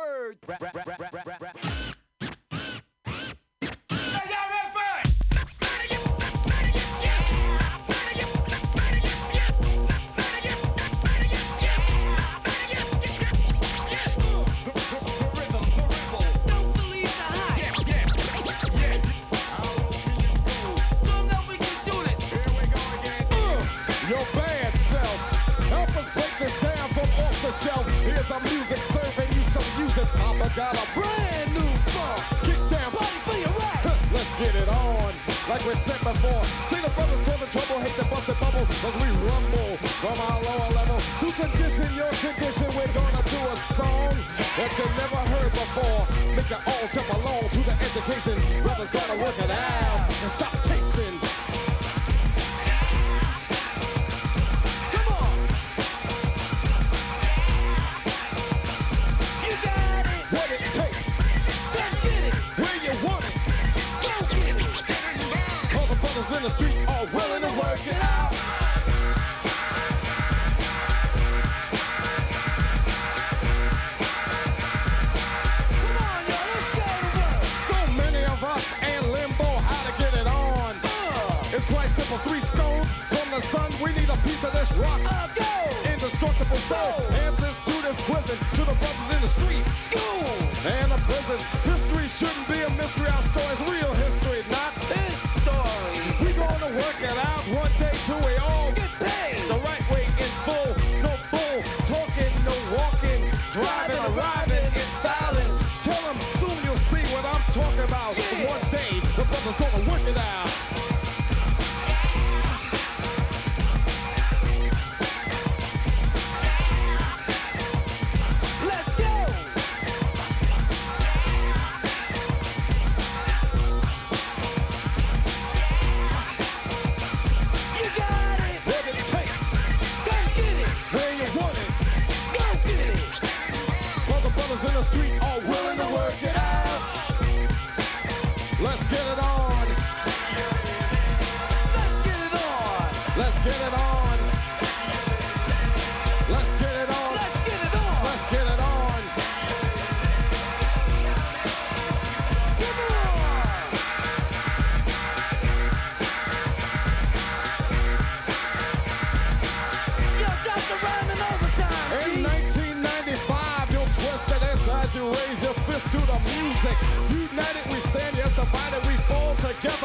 word.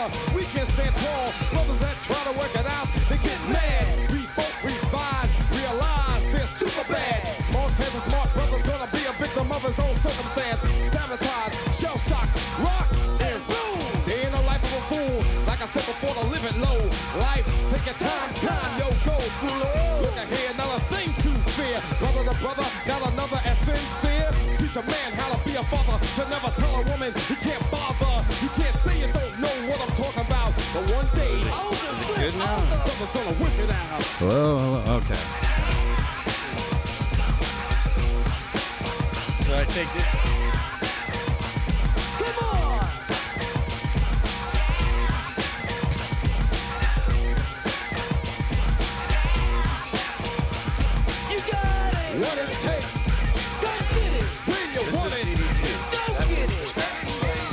Together. We can't stand tall. Brothers that try to work it out, they get mad. Revolt, revise, realize they're super bad. Small and smart brothers gonna be a victim of his own circumstance. Sabotage, shell shock, rock, and boom. They ain't no life of a fool. Like I said before, to live it low. Life, take your time, time, yo, go slow. Look ahead, not a thing to fear. Brother to brother, not another as sincere. Teach a man how to be a father, to never tell a woman he can't good now? older. brother's gonna work it out. Hello, hello. Okay. So I take it. Come on. You got it. What it takes, Go get it. when you This want it. Go get it.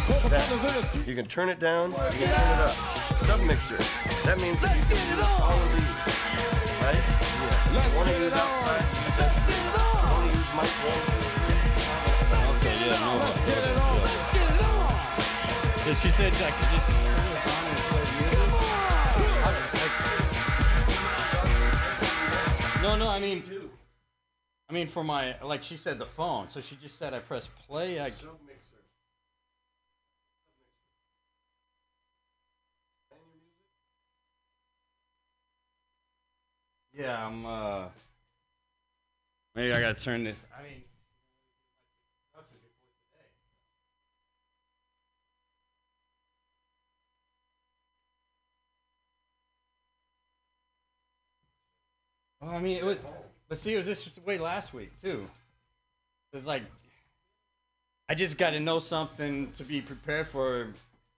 Cause the That. brothers in the street. You can turn it down, you can turn it up. Submixer. That means Let's you get it use all on. of these. Right? Yeah. Let's Wanna get it on. outside, use Let's get it on. Wanna use mic one, two, three. Let's Okay, get it yeah, no, on. Let's get it on. Let's get it on. So she said I could just this on and play music. Come on. No, no, I mean, I mean for my like she said the phone. So she just said I press play. I Submixer. Yeah, I'm uh maybe I gotta turn this. I mean. Well, I mean, it was, but see, it was this way last week too. It was like, I just got to know something to be prepared for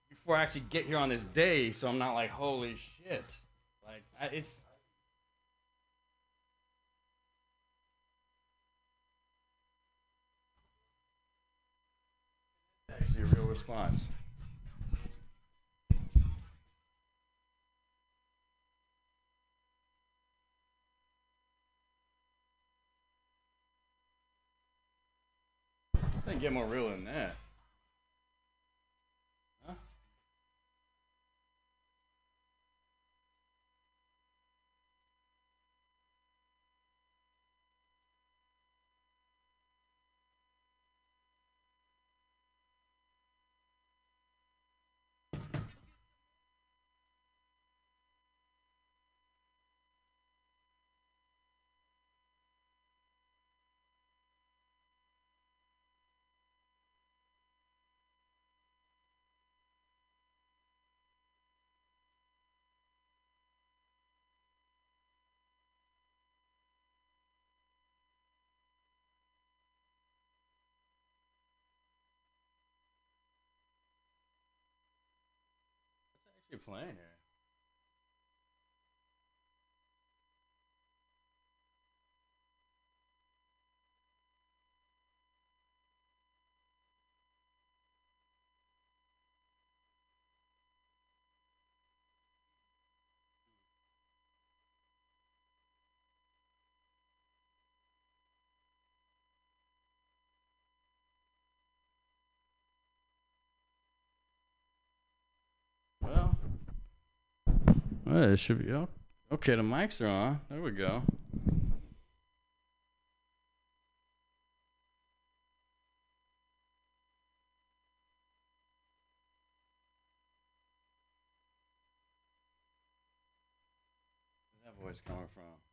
before I actually get here on this day, so I'm not like, holy shit, like I, it's. Response. Didn't get more real than that. Actually playing here? Well, it should be o- okay. The mics are on. There we go. Where's that voice coming from?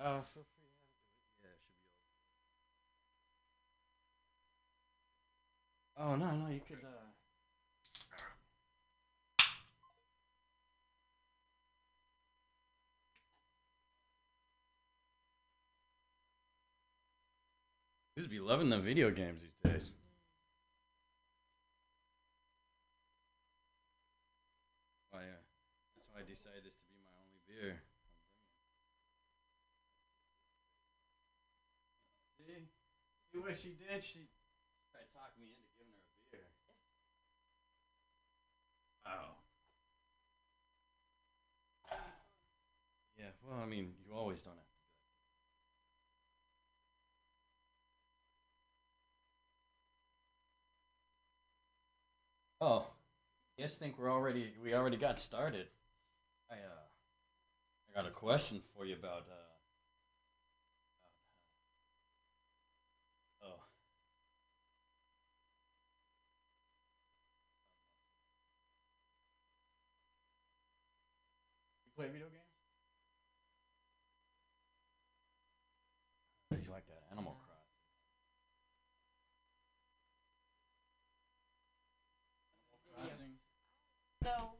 Uh, feel free. Yeah, it should be over. Oh no, no, you could. Uh... Kids be loving the video games these days. Oh yeah, that's why I decided this to be my only beer. See, see what she did? She tried to talk me into giving her a beer. Wow. Yeah, well, I mean, you always don't have to. Oh, yes, think we're already we already got started. I uh, I got a question for you about, uh, Oh. You play video games? You like that Animal Crossing? Animal Crossing. No,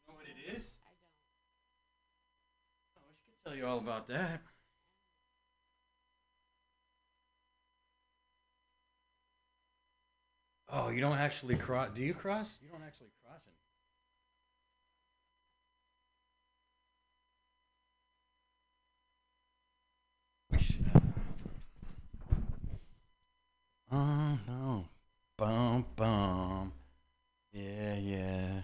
You know what it is? I don't. I wish I could tell you all about that. Oh, you don't actually cross? Do you cross? You don't actually cross it. Oh no! Bum bum. Yeah yeah.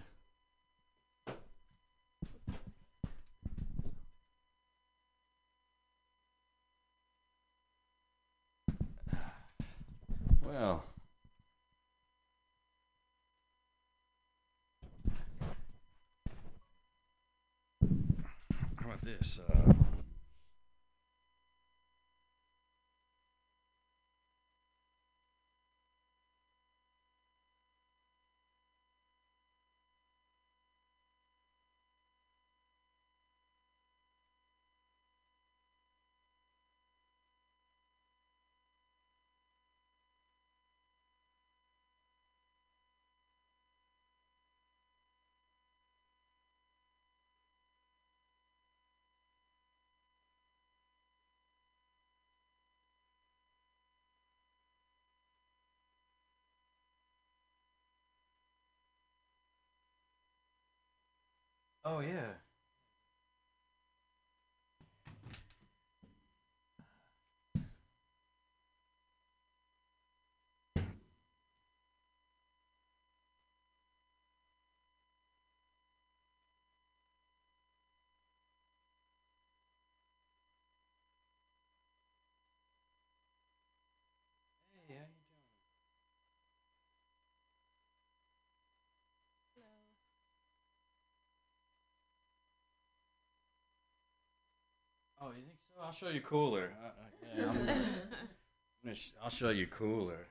Well. How about this? Uh, oh yeah. Oh, you think so? I'll show you cooler. Uh, uh, yeah, I'm, I'm gonna sh- I'll show you cooler.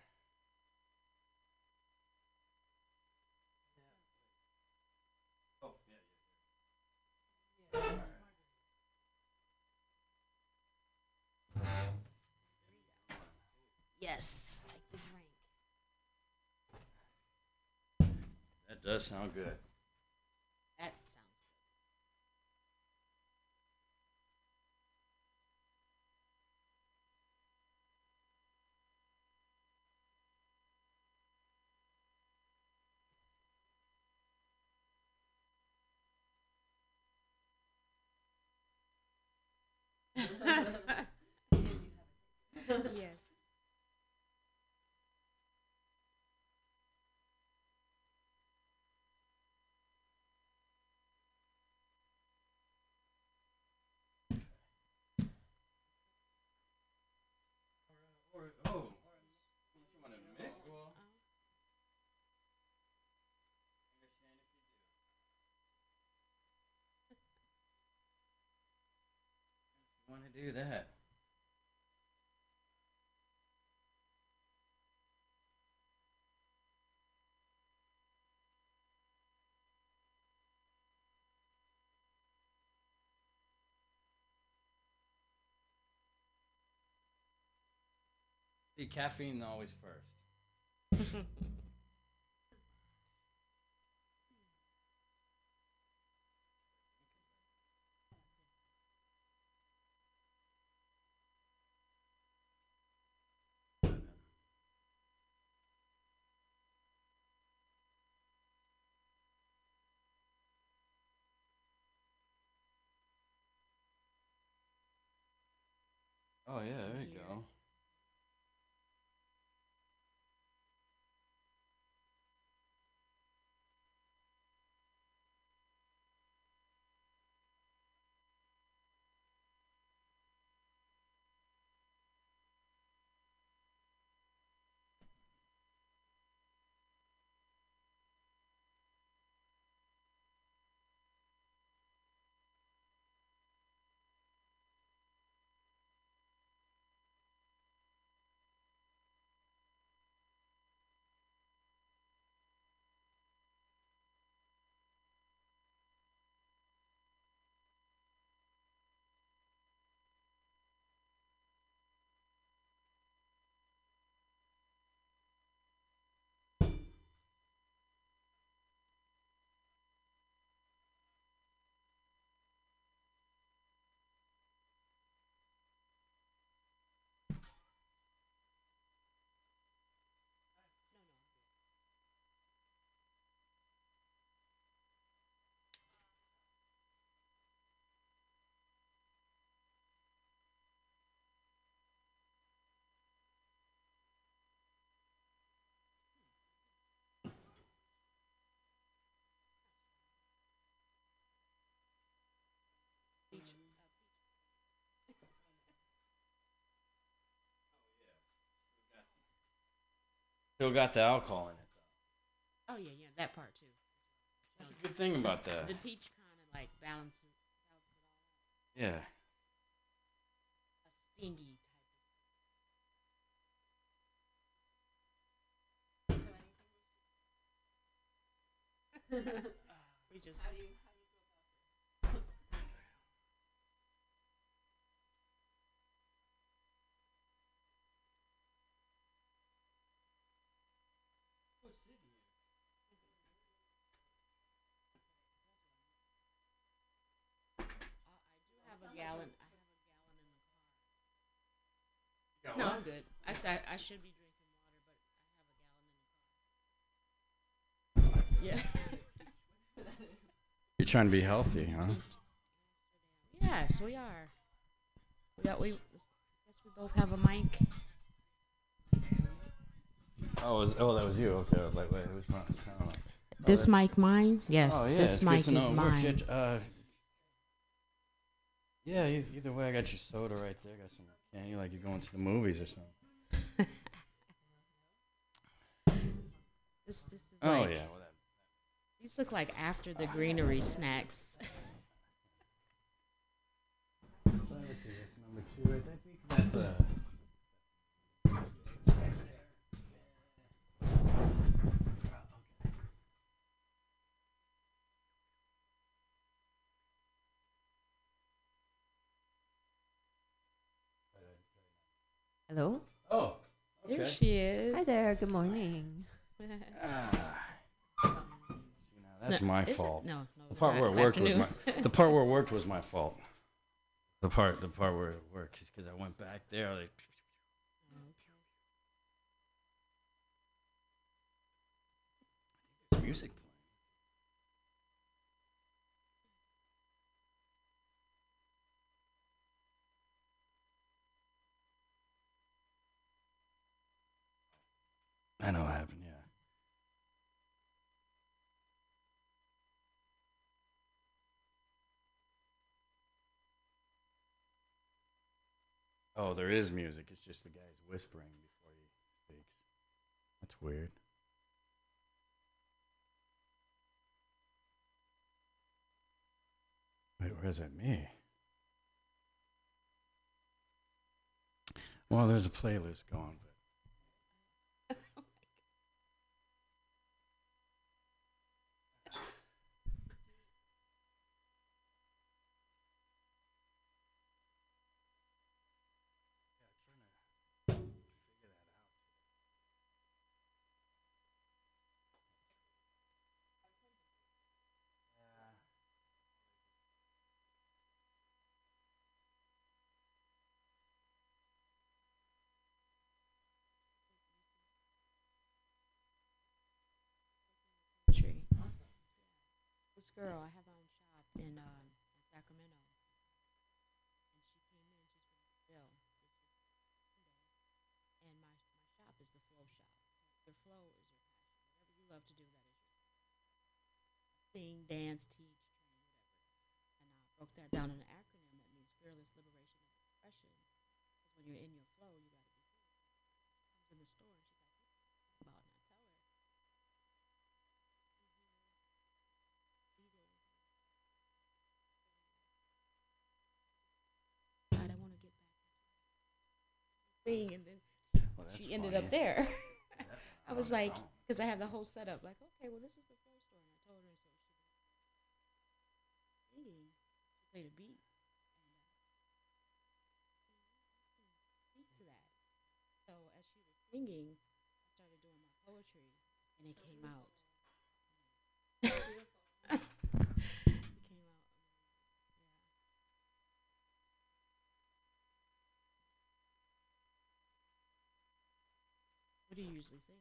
Oh, Yes, like the drink. That does sound good. That sounds good. Yes. Or, oh, want to do that? See, caffeine always first. Oh yeah, there you go. Still got the alcohol in it. Oh yeah, yeah, that part too. That's a good thing about that. The peach kind of like balances Yeah. a stingy type. we just. How do you? I do have a gallon. I have a gallon in the car. No, I'm good. I said I should be drinking water, but I have a gallon in the car. Yeah. You're trying to be healthy, huh? yes, we are. We got we. Guess we both have a mic. Oh, it was, oh, that was you. Okay. Wait, wait. It was my. I don't know. This that- mic mine? Yes, oh, yeah, this mic is mine. Yeah, uh, yeah, e- either way, I got your soda right there. got some candy, like you're going to the movies or something. This this is Oh like yeah, well, that, these look like after the greenery snacks. That's number two. I think that's uh. Hello. Oh. Okay. There she is. Hi there. Good morning. Ah. That's No, my is it? fault. No, no. The it's part not. where it It's worked was my. afternoon. The part where it worked was my fault. The part, the part where it worked, is because I went back there. Like, music I know what happened. Yeah. Oh, there is music. It's just the guy's whispering before he speaks. That's weird. Wait, where's that me? Well, there's a playlist going, girl. I have my own shop in um, Sacramento, and she came in. She's from Brazil. This was Sunday, and my my shop is the flow shop. Your flow is your passion. Whatever you love to do, that is your sing, dance, teach, train, whatever. And I broke that down in an acronym that means fearless liberation of expression. Because when you're in your flow, you got to be free. Comes in the store, and she's like, "What are you talking about?" And I tell her. God, I want to get back thing, and then she ended up there. I was like, because I have the whole setup, like, okay, well, this is the first store, and I told her, so she singing, she played a beat, and uh, speak to that. So as she was singing, I started doing my poetry, and it came out. it came out. What do you usually sing?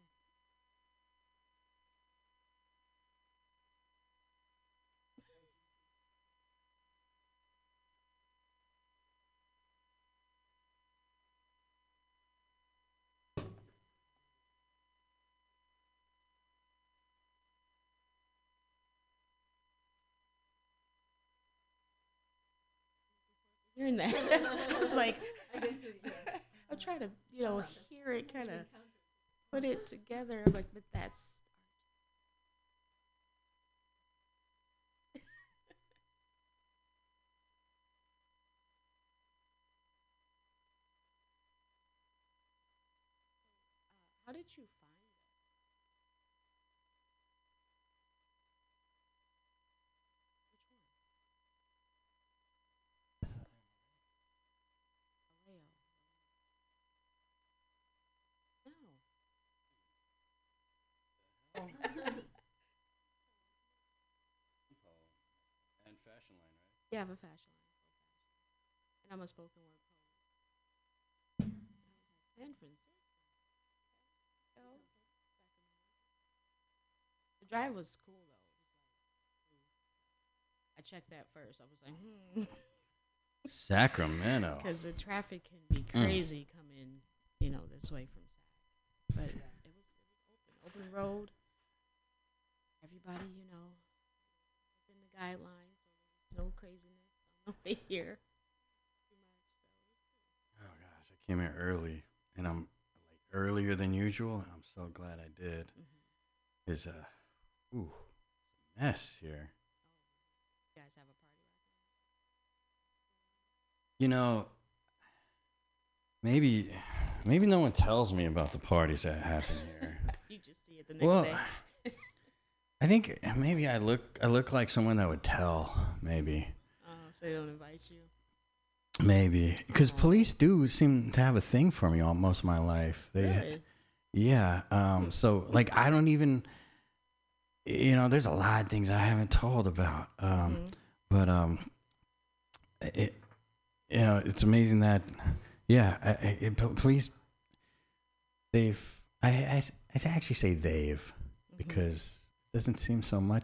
Hearing that, I was like, I'm trying to, you know, hear it, kind of put it together. I'm like, but that's uh, How did you find us? Which one? Aleo. No. And fashion line, right? Yeah, I have a fashion line. And I'm a spoken word poet. And I was like, San Francisco. Go. The drive was cool though. I checked that first. I was like, hmm. Sacramento. Because the traffic can be Mm. crazy coming, you know, this way from Sac. But it was it was open, open road. Everybody, you know, within the guidelines, so no craziness on the way here. Too much, so it was Oh gosh, I came here early, and I'm like earlier than usual. I'm so glad I did. Mhm. Is a, ooh, mess here. You guys have a party last You know, maybe, maybe no one tells me about the parties that happen here. You just see it the next well, day. I think maybe I look, I look like someone that would tell. Maybe, Oh, so they don't invite you. maybe, because police do seem to have a thing for me all most of my life. They, Really? Yeah. Um, so like I don't even you know, there's a lot of things I haven't told about. Um, Mhm. but um it you know, it's amazing that yeah, I, it, police they've I, I, I actually say they've Mhm. because doesn't seem so much